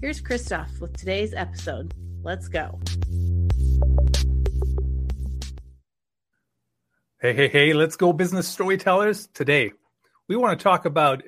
Here's Christoph with today's episode. Let's go. Hey, hey, hey, let's go, business storytellers. Today, we want to talk about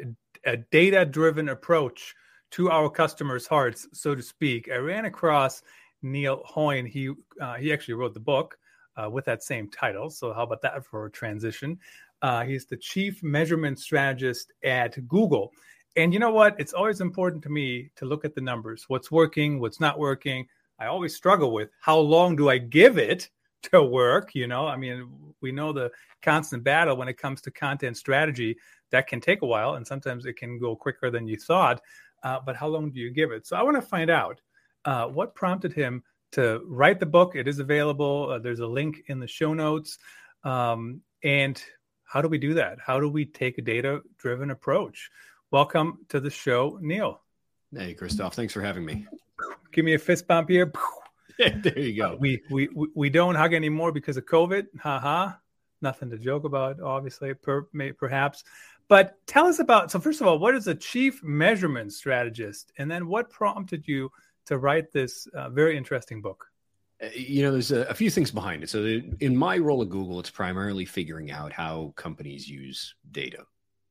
a data driven approach to our customers' hearts, so to speak. I ran across Neil Hoyne. He, uh, he actually wrote the book uh, with that same title. So, how about that for a transition? Uh, he's the chief measurement strategist at Google. And you know what? It's always important to me to look at the numbers what's working, what's not working. I always struggle with how long do I give it to work? You know, I mean, we know the constant battle when it comes to content strategy that can take a while and sometimes it can go quicker than you thought. Uh, but how long do you give it? So I want to find out uh, what prompted him to write the book. It is available. Uh, there's a link in the show notes. Um, and how do we do that? How do we take a data driven approach? Welcome to the show, Neil. Hey, Christoph. Thanks for having me. Give me a fist bump here. there you go. We, we we don't hug anymore because of COVID. Haha. Nothing to joke about, obviously, per, may, perhaps. But tell us about. So first of all, what is a chief measurement strategist, and then what prompted you to write this uh, very interesting book? Uh, you know, there's a, a, few things behind it. So, in my role at Google, it's primarily figuring out how companies use data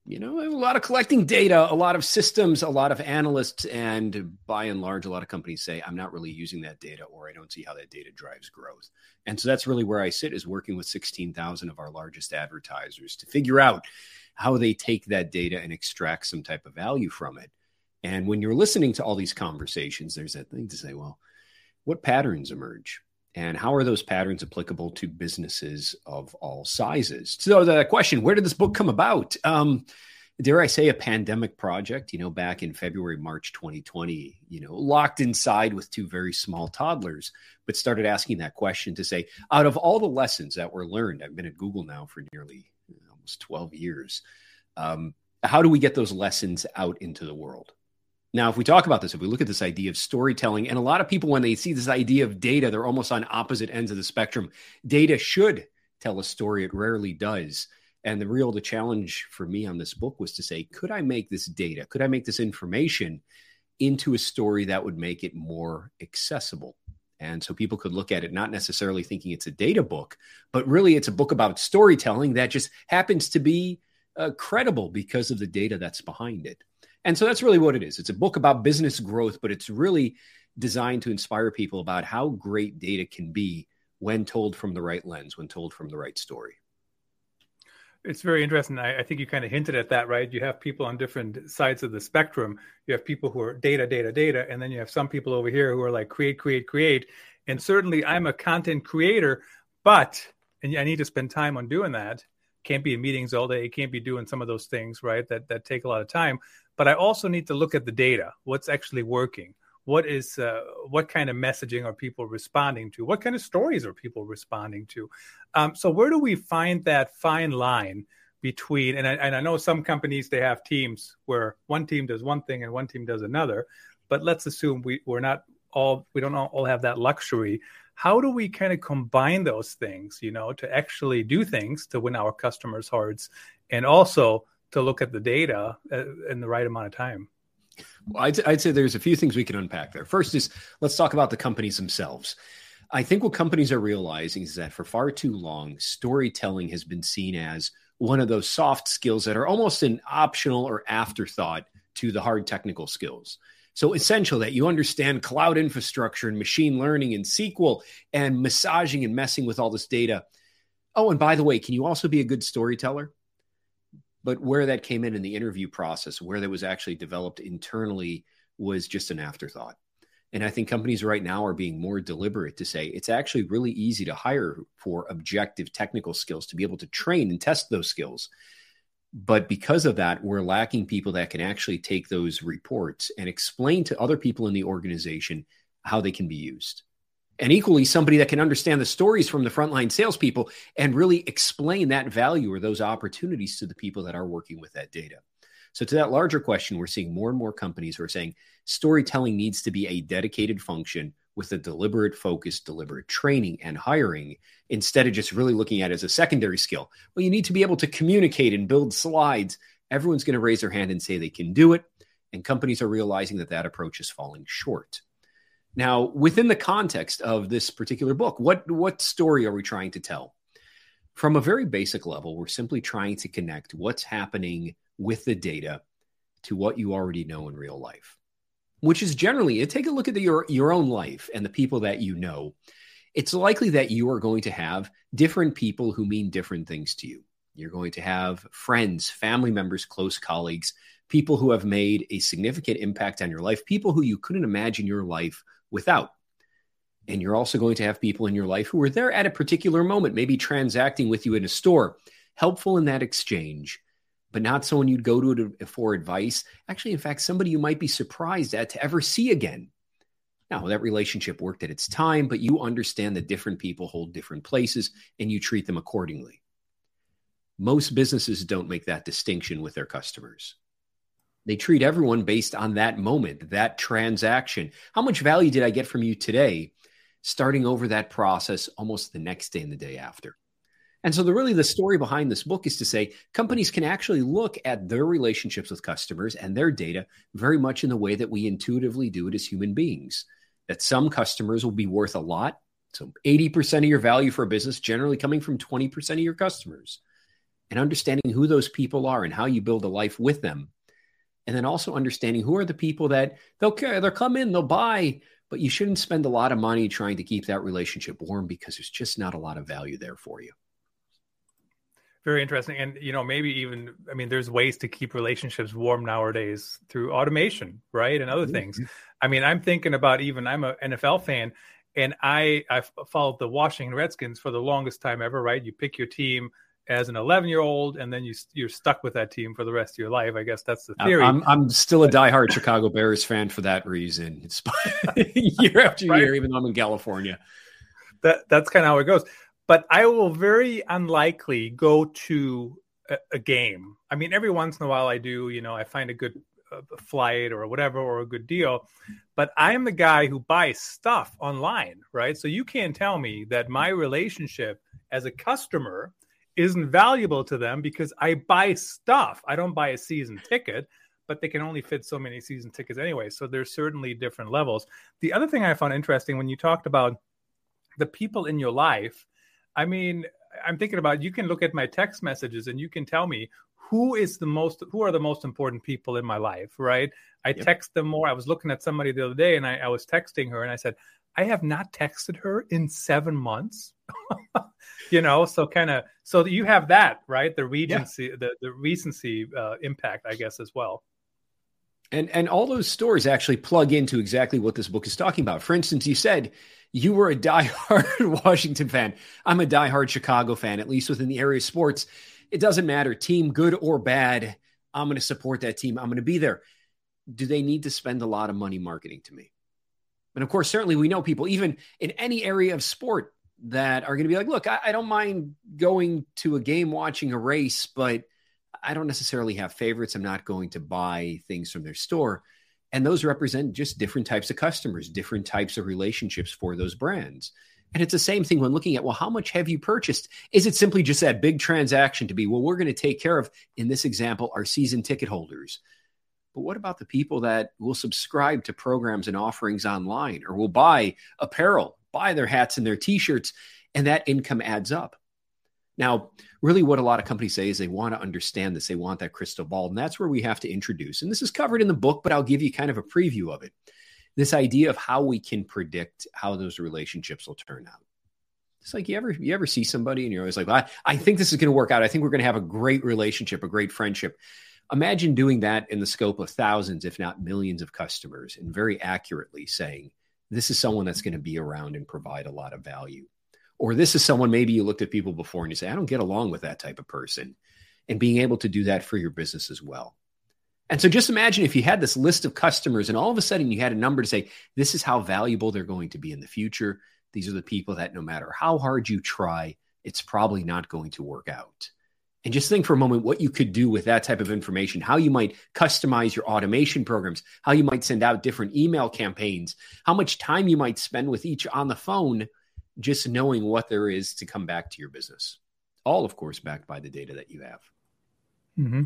you know, a lot of collecting data, a lot of systems, a lot of analysts, and by and large, a lot of companies say, I'm not really using that data or I don't see how that data drives growth. And so that's really where I sit is working with 16,000 of our largest advertisers to figure out how they take that data and extract some type of value from it. And when you're listening to all these conversations, there's that thing to say, well, what patterns emerge? And how are those patterns applicable to businesses of all sizes? So the question where did this book come about? Um, dare i say a pandemic project you know back in february march 2020 you know locked inside with two very small toddlers but started asking that question to say out of all the lessons that were learned i've been at google now for nearly almost 12 years um, how do we get those lessons out into the world now, if we talk about this, if we look at this idea of storytelling, and a lot of people, when they see this idea of data, they're almost on opposite ends of the spectrum. Data should tell a story, it rarely does. And the real the challenge for me on this book was to say, could I make this data, could I make this information into a story that would make it more accessible? And so people could look at it not necessarily thinking it's a data book, but really it's a book about storytelling that just happens to be uh, credible because of the data that's behind it. And so that's really what it is. It's a book about business growth, but it's really designed to inspire people about how great data can be when told from the right lens, when told from the right story. It's very interesting. I, I think you kind of hinted at that, right? You have people on different sides of the spectrum. You have people who are data, data, data, and then you have some people over here who are like create, create, create. And certainly I'm a content creator, but and I need to spend time on doing that. Can't be in meetings all day. It can't be doing some of those things, right? That that take a lot of time but I also need to look at the data. What's actually working? What is uh, what kind of messaging are people responding to? What kind of stories are people responding to? Um, so where do we find that fine line between? And I, and I know some companies they have teams where one team does one thing and one team does another. But let's assume we, we're not all we don't all have that luxury how do we kind of combine those things you know to actually do things to win our customers hearts and also to look at the data uh, in the right amount of time? Well, I'd, I'd say there's a few things we can unpack there. First is let's talk about the companies themselves. I think what companies are realizing is that for far too long, storytelling has been seen as one of those soft skills that are almost an optional or afterthought to the hard technical skills. So essential that you understand cloud infrastructure and machine learning and SQL and massaging and messing with all this data. Oh, and by the way, can you also be a good storyteller? but where that came in in the interview process, where that was actually developed internally, was just an afterthought. And I think companies right now are being more deliberate to say it's actually really easy to hire for objective technical skills to be able to train and test those skills. But because of that, we're lacking people that can actually take those reports and explain to other people in the organization how they can be used. And equally, somebody that can understand the stories from the frontline salespeople and really explain that value or those opportunities to the people that are working with that data. So, to that larger question, we're seeing more and more companies who are saying storytelling needs to be a dedicated function with a deliberate focus, deliberate training and hiring instead of just really looking at it as a secondary skill. Well, you need to be able to communicate and build slides. Everyone's going to raise their hand and say they can do it. And companies are realizing that that approach is falling short. Now, within the context of this particular book, what, what story are we trying to tell? From a very basic level, we're simply trying to connect what's happening with the data to what you already know in real life, which is generally take a look at the, your, your own life and the people that you know. It's likely that you are going to have different people who mean different things to you. You're going to have friends, family members, close colleagues, people who have made a significant impact on your life, people who you couldn't imagine your life without. And you're also going to have people in your life who are there at a particular moment, maybe transacting with you in a store, helpful in that exchange, but not someone you'd go to for advice. Actually, in fact, somebody you might be surprised at to ever see again. Now, that relationship worked at its time, but you understand that different people hold different places and you treat them accordingly. Most businesses don't make that distinction with their customers. They treat everyone based on that moment, that transaction. How much value did I get from you today? Starting over that process almost the next day and the day after. And so, the really the story behind this book is to say companies can actually look at their relationships with customers and their data very much in the way that we intuitively do it as human beings. That some customers will be worth a lot. So, 80% of your value for a business generally coming from 20% of your customers. And understanding who those people are and how you build a life with them and then also understanding who are the people that they'll care, they'll come in, they'll buy, but you shouldn't spend a lot of money trying to keep that relationship warm because there's just not a lot of value there for you. Very interesting, and you know maybe even I mean there's ways to keep relationships warm nowadays through automation, right, and other mm-hmm. things. I mean I'm thinking about even I'm a NFL fan, and I I followed the Washington Redskins for the longest time ever, right? You pick your team as an 11 year old and then you you're stuck with that team for the rest of your life i guess that's the theory i'm, I'm still a diehard chicago bears fan for that reason it's year after right? year even though i'm in california that that's kind of how it goes but i will very unlikely go to a, a, game i mean every once in a while i do you know i find a good uh, flight or whatever or a good deal but i am the guy who buys stuff online right so you can't tell me that my relationship as a customer isn't valuable to them because I buy stuff. I don't buy a season ticket, but they can only fit so many season tickets anyway. So there's certainly different levels. The other thing I found interesting when you talked about the people in your life, I mean, I'm thinking about you can look at my text messages and you can tell me who is the most who are the most important people in my life, right? I yep. text them more. I was looking at somebody the other day and I, I was texting her and I said, I have not texted her in seven months. you know, so kind of so you have that right, the regency, yeah. the the recency uh, impact, I guess, as well. And and all those stories actually plug into exactly what this book is talking about. For instance, you said you were a diehard Washington fan. I'm a diehard Chicago fan, at least within the area of sports. It doesn't matter, team good or bad. I'm going to support that team. I'm going to be there. Do they need to spend a lot of money marketing to me? And of course, certainly we know people, even in any area of sport, that are going to be like, look, I, I, don't mind going to a game, watching a race, but I don't necessarily have favorites. I'm not going to buy things from their store. And those represent just different types of customers, different types of relationships for those brands. And it's the same thing when looking at, well, how much have you purchased? Is it simply just that big transaction to be, well, we're going to take care of, in this example, our season ticket holders? But what about the people that will subscribe to programs and offerings online or will buy apparel buy their hats and their t-shirts and that income adds up now really what a lot of companies say is they want to understand this they want that crystal ball and that's where we have to introduce and this is covered in the book but i'll give you kind of a preview of it. This idea of how we can predict how those relationships will turn out. It's like you ever you ever see somebody and you're always like well, I, I think this is going to work out. I think we're going to have a great relationship a great friendship. Imagine doing that in the scope of thousands if not millions of customers and very accurately saying this is someone that's going to be around and provide a lot of value. Or this is someone maybe you looked at people before and you say, I don't get along with that type of person. And being able to do that for your business as well. And so just imagine if you had this list of customers and all of a sudden you had a number to say, this is how valuable they're going to be in the future. These are the people that no matter how hard you try, it's probably not going to work out. And just think for a moment what you could do with that type of information, how you might customize your automation programs, how you might send out different email campaigns, how much time you might spend with each on the phone, just knowing what there is to come back to your business. All, of course, backed by the data that you have. Mm-hmm.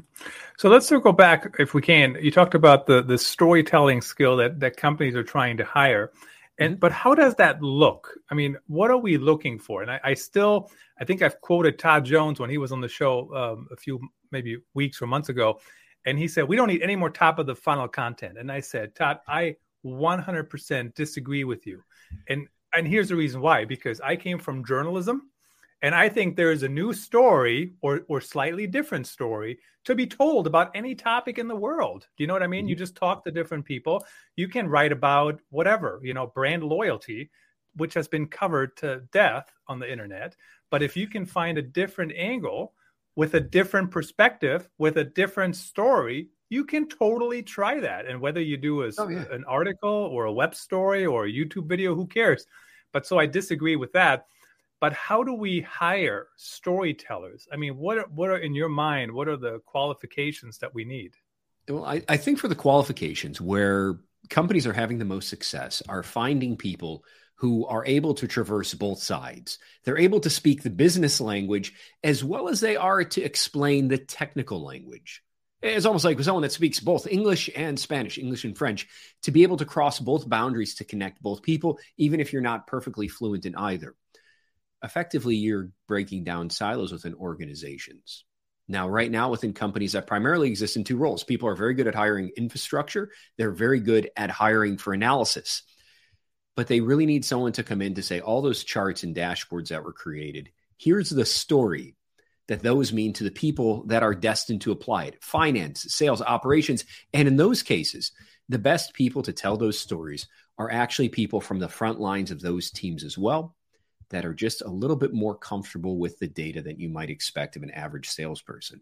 So let's circle back, if we can. You talked about the the storytelling skill that that companies are trying to hire, and but how does that look? I mean, what are we looking for? And I, I still, I think I've quoted Todd Jones when he was on the show um, a few maybe weeks or months ago, and he said we don't need any more top of the funnel content. And I said, Todd, I 100% disagree with you, and and here's the reason why because I came from journalism and I think there is a new story or, or slightly different story to be told about any topic in the world. Do you know what I mean? Mm-hmm. You just talk to different people. You can write about whatever, you know, brand loyalty, which has been covered to death on the internet. But if you can find a different angle with a different perspective, with a different story, you can totally try that. And whether you do a, oh, yeah. an article or a web story or a YouTube video, who cares? But so I disagree with that but how do we hire storytellers? I mean, what are, what are in your mind? What are the qualifications that we need? Well, I, I think for the qualifications where companies are having the most success are finding people who are able to traverse both sides. They're able to speak the business language as well as they are to explain the technical language. It's almost like someone that speaks both English and Spanish, English and French, to be able to cross both boundaries to connect both people, even if you're not perfectly fluent in either effectively you're breaking down silos within organizations. Now, right now, within companies that primarily exist in two roles, people are very good at hiring infrastructure, they're very good at hiring for analysis. But they really need someone to come in to say, all those charts and dashboards that were created, here's the story that those mean to the people that are destined to apply it finance, sales, operations. And in those cases, the best people to tell those stories are actually people from the front lines of those teams as well that are just a little bit more comfortable with the data than you might expect of an average salesperson.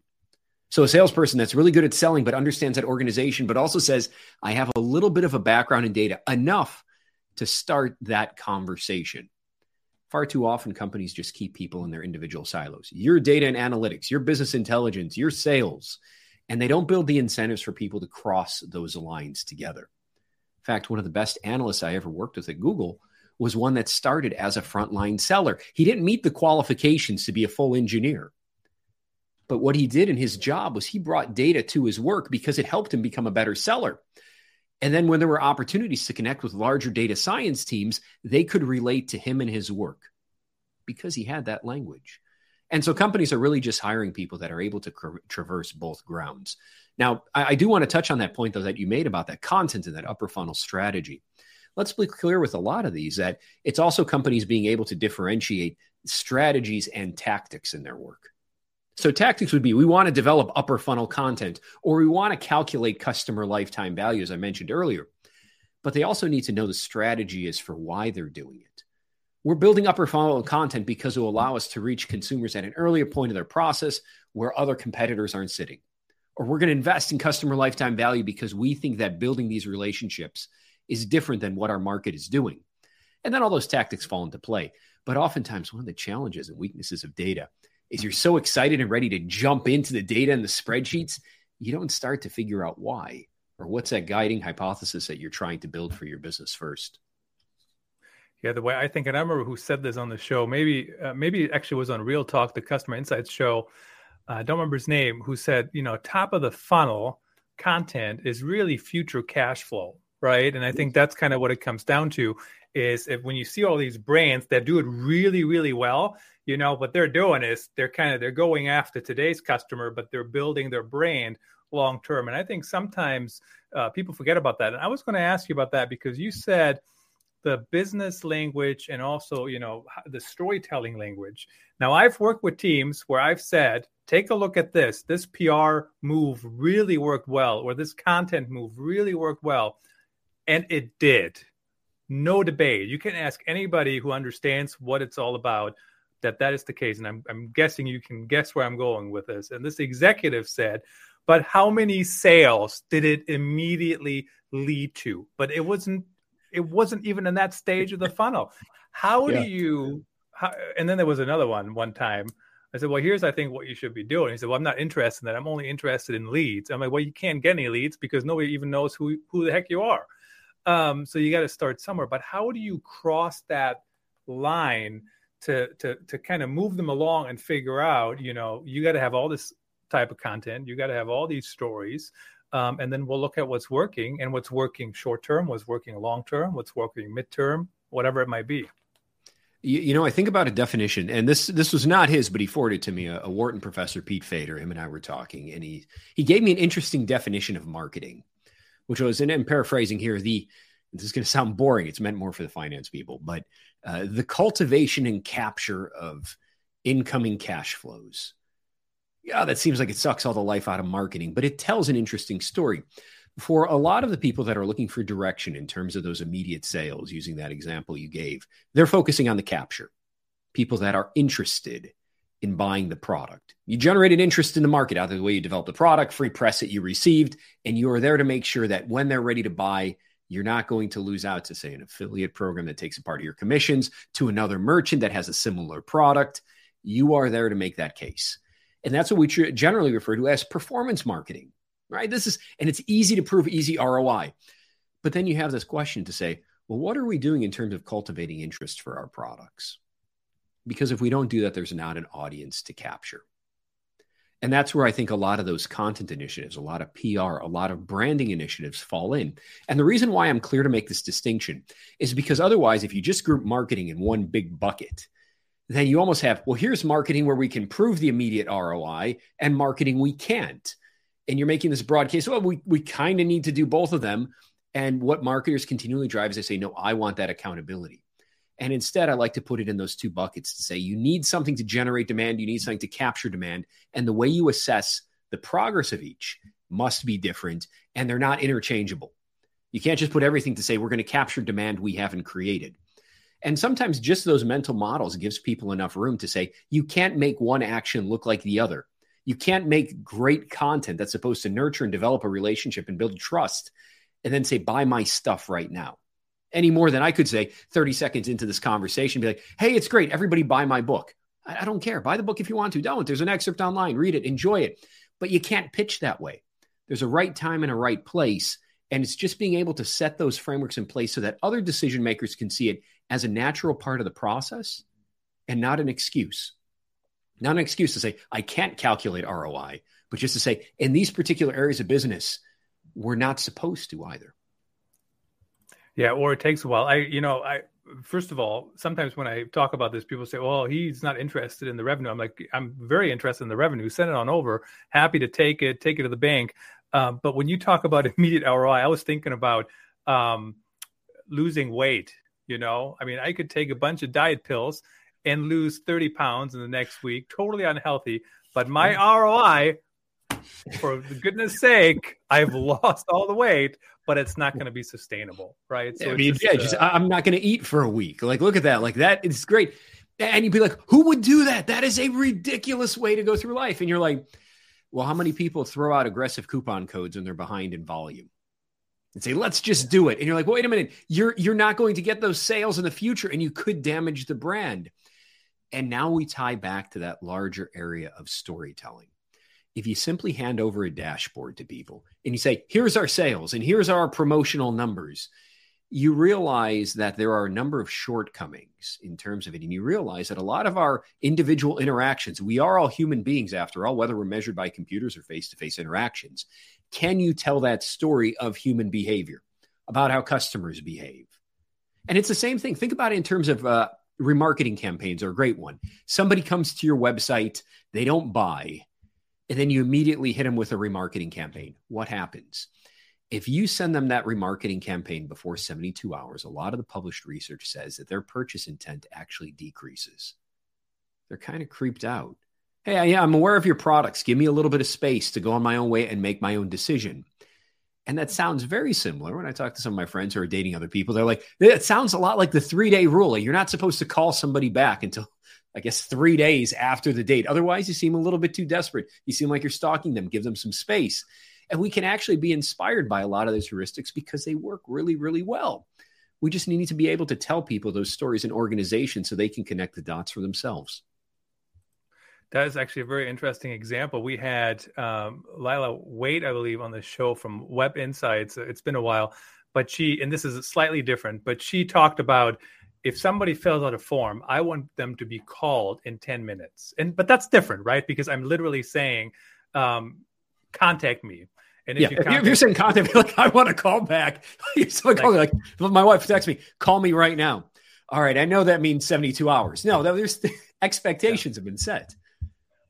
So, a salesperson that's really good at selling, but understands that organization, but also says, I have a little bit of a background in data, enough to start that conversation. Far too often, companies just keep people in their individual silos. Your data and analytics, your business intelligence, your sales, and they don't build the incentives for people to cross those lines together. In fact, one of the best analysts I ever worked with at Google was one that started as a frontline seller. He didn't meet the qualifications to be a full engineer. But what he did in his job was he brought data to his work because it helped him become a better seller. And then when there were opportunities to connect with larger data science teams, they could relate to him and his work because he had that language. And so companies are really just hiring people that are able to traverse both grounds. Now, I, I do want to touch on that point, though, that you made about that content and that upper funnel strategy let's be clear with a lot of these that it's also companies being able to differentiate strategies and tactics in their work. So, tactics would be we want to develop upper funnel content or we want to calculate customer lifetime value, as I mentioned earlier. But they also need to know the strategy is for why they're doing it. We're building upper funnel content because it will allow us to reach consumers at an earlier point of their process where other competitors aren't sitting. Or we're going to invest in customer lifetime value because we think that building these relationships is different than what our market is doing. And then all those tactics fall into play. But oftentimes, one of the challenges and weaknesses of data is you're so excited and ready to jump into the data and the spreadsheets, you don't start to figure out why or what's that guiding hypothesis that you're trying to build for your business first. Yeah, the way I think, and I remember who said this on the show. Maybe, uh, maybe it actually was on Real Talk, the Customer Insights show. Uh, I don't remember his name. Who said, you know, top of the funnel content is really future cash flow right? And I think that's kind of what it comes down to is if when you see all these brands that do it really, really well, you know, what they're doing is they're kind of they're going after today's customer, but they're building their brand long term. And I think sometimes uh, people forget about that. And I was going to ask you about that because you said the business language and also you know the storytelling language now i've worked with teams where i've said take a look at this this pr move really worked well or this content move really worked well and it did. No debate. You can ask anybody who understands what it's all about that that is the case. And I'm, I'm guessing you can guess where I'm going with this. And this executive said, but how many sales did it immediately lead to? But it wasn't it wasn't even in that stage of the funnel. How yeah. do you how, and then there was another one one time. I said, Well, here's I think what you should be doing. He said, Well, I'm not interested in that. I'm only interested in leads. I'm like, Well, you can't get any leads because nobody even knows who who the heck you are. Um, so you got to start somewhere. But how do you cross that line to to to kind of move them along and figure out, you know, you got to have all this type of content, you got to have all these stories. Um, and then we'll look at what's working and what's working short term, what's working long term, what's working midterm, whatever it might be. You, you, know, I think about a definition, and this this was not his, but he forwarded to me a, a Wharton professor, Pete Fader. Him and I were talking, and he he gave me an interesting definition of marketing which was, and I'm paraphrasing here, the this is going to sound boring. It's meant more for the finance people, but uh, the cultivation and capture of incoming cash flows. Yeah, that seems like it sucks all the life out of marketing, but it tells an interesting story. For a lot of the people that are looking for direction in terms of those immediate sales, using that example you gave, they're focusing on the capture. People that are interested in buying the product. You generated interest in the market out of the way you developed the product, free press that you received, and you are there to make sure that when they're ready to buy, you're not going to lose out to, say, an affiliate program that takes a part of your commissions to another merchant that has a similar product. You are there to make that case. And that's what we generally refer to as performance marketing, right? This is, and it's easy to prove easy ROI. But then you have this question to say, well, what are we doing in terms of cultivating interest for our products? Because if we don't do that, there's not an audience to capture. And that's where I think a lot of those content initiatives, a lot of PR, a lot of branding initiatives fall in. And the reason why I'm clear to make this distinction is because otherwise, if you just group marketing in one big bucket, then you almost have, well, here's marketing where we can prove the immediate ROI and marketing we can't. And you're making this broad case, well, we, we kind of need to do both of them. And what marketers continually drive is they say, no, I want that accountability. And instead, I like to put it in those two buckets to say you need something to generate demand, you need something to capture demand. And the way you assess the progress of each must be different, and they're not interchangeable. You can't just put everything to say we're going to capture demand we haven't created. And sometimes just those mental models gives people enough room to say you can't make one action look like the other. You can't make great content that's supposed to nurture and develop a relationship and build trust and then say buy my stuff right now any more than I could say 30 seconds into this conversation, be like, hey, it's great. Everybody buy my book. I, I, don't care. Buy the book if you want to. Don't. There's an excerpt online. Read it. Enjoy it. But you can't pitch that way. There's a right time and a right place. And it's just being able to set those frameworks in place so that other decision makers can see it as a natural part of the process and not an excuse. Not an excuse to say, I can't calculate ROI, but just to say, in these particular areas of business, we're not supposed to either. Yeah, or it takes a while. I, you know, I first of all, sometimes when I talk about this, people say, "Well, he's not interested in the revenue." I'm like, I'm very interested in the revenue. Send it on over. Happy to take it. Take it to the bank. Um, but when you talk about immediate ROI, I was thinking about um, losing weight. You know, I mean, I could take a bunch of diet pills and lose 30 pounds in the next week, totally unhealthy. But my ROI for goodness sake, I've lost all the weight, but it's not going to be sustainable, right? So I mean, just, yeah, uh, just, I'm not going to eat for a week. Like, look at that. Like that is great. And you'd be like, who would do that? That is a ridiculous way to go through life. And you're like, well, how many people throw out aggressive coupon codes when they're behind in volume? And say, let's just do it. And you're like, wait a minute, you're you're not going to get those sales in the future, and you could damage the brand. And now we tie back to that larger area of storytelling if you simply hand over a dashboard to people and you say, here's our sales and here's our promotional numbers, you realize that there are a number of shortcomings in terms of it. And you realize that a lot of our individual interactions, we are all human beings after all, whether we're measured by computers or face to face interactions. Can you tell that story of human behavior about how customers behave? And it's the same thing. Think about it in terms of uh, remarketing campaigns are a great one. Somebody comes to your website, they don't buy and then you immediately hit them with a remarketing campaign. What happens? If you send them that remarketing campaign before 72 hours, a lot of the published research says that their purchase intent actually decreases. They're kind of creeped out. Hey, yeah, I'm aware of your products. Give me a little bit of space to go on my own way and make my own decision. And that sounds very similar when I talk to some of my friends who are dating other people. They're like, it sounds a lot like the three day rule. You're not supposed to call somebody back until I guess, three days after the date. Otherwise, you seem a little bit too desperate. You seem like you're stalking them. Give them some space. And we can actually be inspired by a lot of those heuristics because they work really, really well. We just need to be able to tell people those stories in organizations so they can connect the dots for themselves. That is actually a very interesting example. We had um, Lila Wait, I believe, on the show from Web Insights. It's been a while, but she, and this is slightly different, but she talked about if somebody fills out a form, I want them to be called in 10 minutes. And, but that's different, right? Because I'm literally saying, um, contact me. And if, yeah, you if you're saying contact me, like, I want to call back, so like, like, my wife texts me, call me right now. All right. I know that means 72 hours. No, there's expectations yeah. have been set.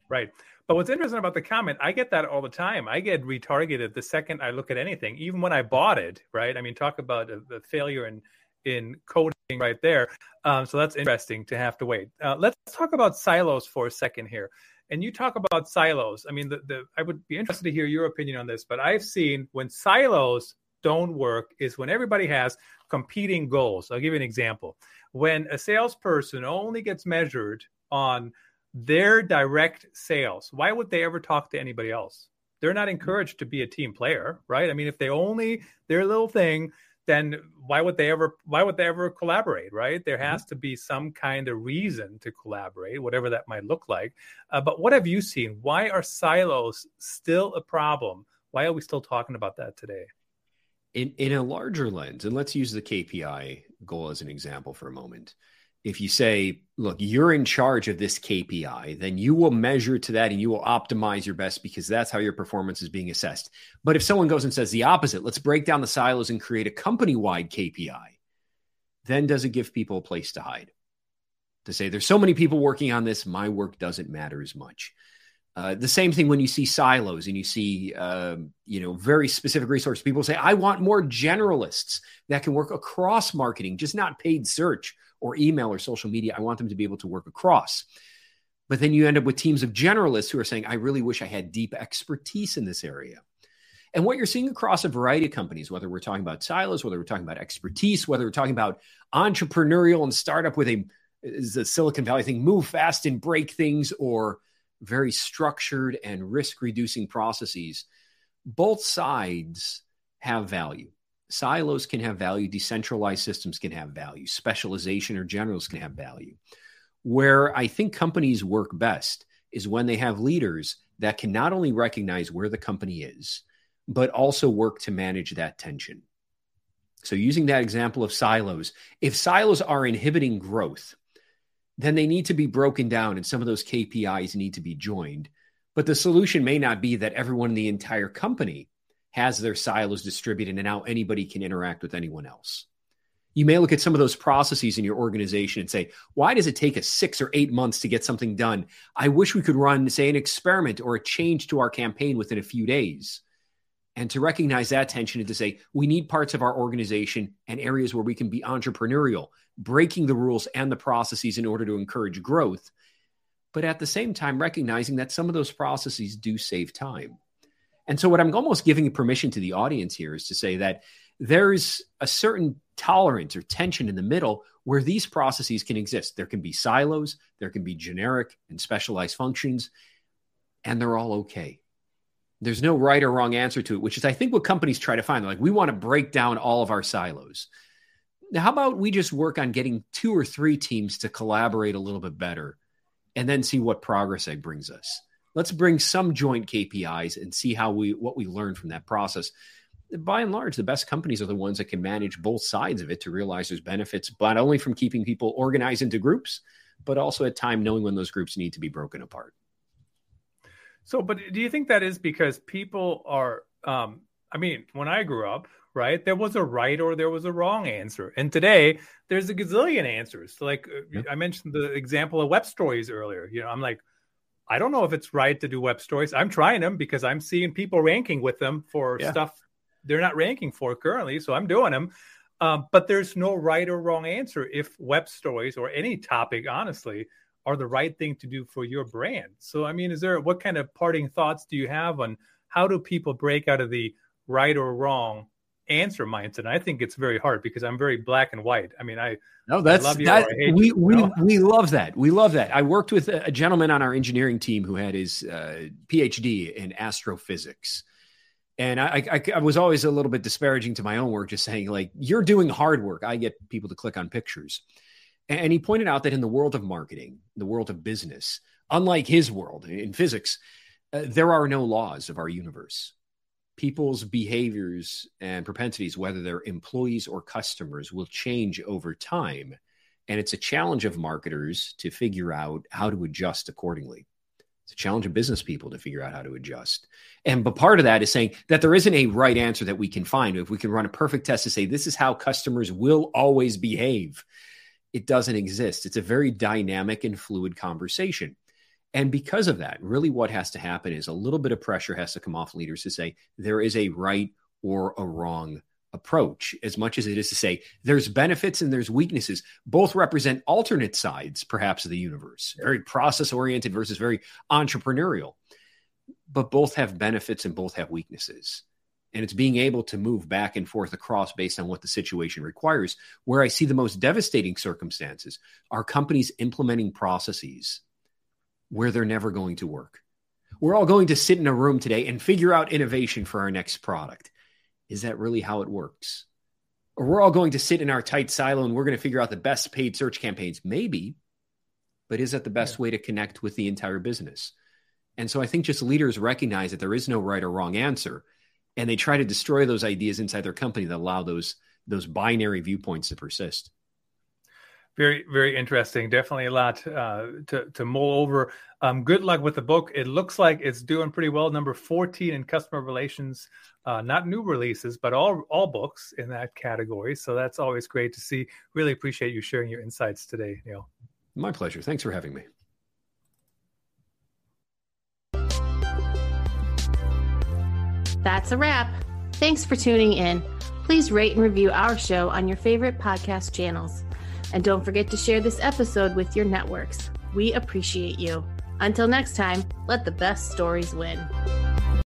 Right. But what's interesting about the comment, I get that all the time. I get retargeted the second I look at anything, even when I bought it. Right. I mean, talk about the failure in in coding right there. Um, so that's interesting to have to wait. Uh, let's talk about silos for a second here. And you talk about silos. I mean, the, the I would be interested to hear your opinion on this. But I've seen when silos don't work is when everybody has competing goals. I'll give you an example. When a salesperson only gets measured on their direct sales. Why would they ever talk to anybody else? They're not encouraged to be a team player, right? I mean, if they only their little thing, then why would they ever why would they ever collaborate, right? There mm-hmm. has to be some kind of reason to collaborate, whatever that might look like. Uh, but what have you seen? Why are silos still a problem? Why are we still talking about that today? In in a larger lens, and let's use the KPI goal as an example for a moment if you say, look, you're in charge of this KPI, then you will measure to that and you will optimize your best because that's how your performance is being assessed. But if someone goes and says the opposite, let's break down the silos and create a company wide KPI, then does it give people a place to hide? To say, there's so many people working on this, my work doesn't matter as much. Uh, the same thing when you see silos and you see, uh, you know, very specific resources. People say, I want more generalists that can work across marketing, just not paid search or email or social media. I want them to be able to work across. But then you end up with teams of generalists who are saying, I really wish I had deep expertise in this area. And what you're seeing across a variety of companies, whether we're talking about silos, whether we're talking about expertise, whether we're talking about entrepreneurial and startup with a is the Silicon Valley thing, move fast and break things, or very structured and risk reducing processes, both sides have value. Silos can have value, decentralized systems can have value, specialization or generals can have value. Where I think companies work best is when they have leaders that can not only recognize where the company is, but also work to manage that tension. So, using that example of silos, if silos are inhibiting growth, then they need to be broken down and some of those KPIs need to be joined. But the solution may not be that everyone in the entire company has their silos distributed and now anybody can interact with anyone else. You may look at some of those processes in your organization and say, why does it take us six or eight months to get something done? I wish we could run, say, an experiment or a change to our campaign within a few days. And to recognize that tension and to say, we need parts of our organization and areas where we can be entrepreneurial, breaking the rules and the processes in order to encourage growth. But at the same time, recognizing that some of those processes do save time. And so, what I'm almost giving permission to the audience here is to say that there's a certain tolerance or tension in the middle where these processes can exist. There can be silos, there can be generic and specialized functions, and they're all okay. There's no right or wrong answer to it, which is, I think, what companies try to find. They're like, we want to break down all of our silos. Now, how about we just work on getting two or three teams to collaborate a little bit better and then see what progress that brings us? Let's bring some joint KPIs and see how we what we learn from that process. By and large, the best companies are the ones that can manage both sides of it to realize there's benefits, but only from keeping people organized into groups, but also at time knowing when those groups need to be broken apart. So, but do you think that is because people are? Um, I mean, when I grew up, right, there was a right or there was a wrong answer, and today there's a gazillion answers. Like uh, I mentioned the example of web stories earlier. You know, I'm like, I don't know if it's right to do web stories. I'm trying them because I'm seeing people ranking with them for yeah. stuff they're not ranking for currently. So I'm doing them. Um, but there's no right or wrong answer if web stories or any topic, honestly, are the right thing to do for your brand. So, I mean, is there what kind of parting thoughts do you have on how do people break out of the right or wrong answer mindset. I think it's very hard because I'm very black and white. I mean, I no, that's that. We you, we know? we love that. We love that. I worked with a, gentleman on our engineering team who had his uh, PhD in astrophysics. And I, I, I was always a little bit disparaging to my own work, just saying, like, you're doing hard work. I get people to click on pictures. And he pointed out that in the world of marketing, the world of business, unlike his world in physics, uh, there are no laws of our universe. People's behaviors and propensities, whether they're employees or customers, will change over time. And it's a challenge of marketers to figure out how to adjust accordingly. It's a challenge of business people to figure out how to adjust. And but part of that is saying that there isn't a right answer that we can find. If we can run a perfect test to say this is how customers will always behave, it doesn't exist. It's a very dynamic and fluid conversation. And because of that, really what has to happen is a little bit of pressure has to come off leaders to say there is a right or a wrong approach, as much as it is to say there's benefits and there's weaknesses. Both represent alternate sides, perhaps, of the universe, very process oriented versus very entrepreneurial. But both have benefits and both have weaknesses. And it's being able to move back and forth across based on what the situation requires. Where I see the most devastating circumstances are companies implementing processes where they're never going to work. We're all going to sit in a room today and figure out innovation for our next product. Is that really how it works? Or we're all going to sit in our tight silo and we're going to figure out the best paid search campaigns. Maybe, but is that the best yeah. way to connect with the entire business? And so I think just leaders recognize that there is no right or wrong answer. And they try to destroy those ideas inside their company that allow those those binary viewpoints to persist very very interesting. Definitely a lot uh, to, to mull over. Um, good luck with the book. It looks like it's doing pretty well. Number 14 in customer relations uh, not new releases but all all books in that category. So that's always great to see. Really appreciate you sharing your insights today neil. My pleasure. Thanks for having me. That's a wrap. Thanks for tuning in. Please rate and review our show on your favorite podcast channels and don't forget to share this episode with your networks. We appreciate you. Until next time, let the best stories win.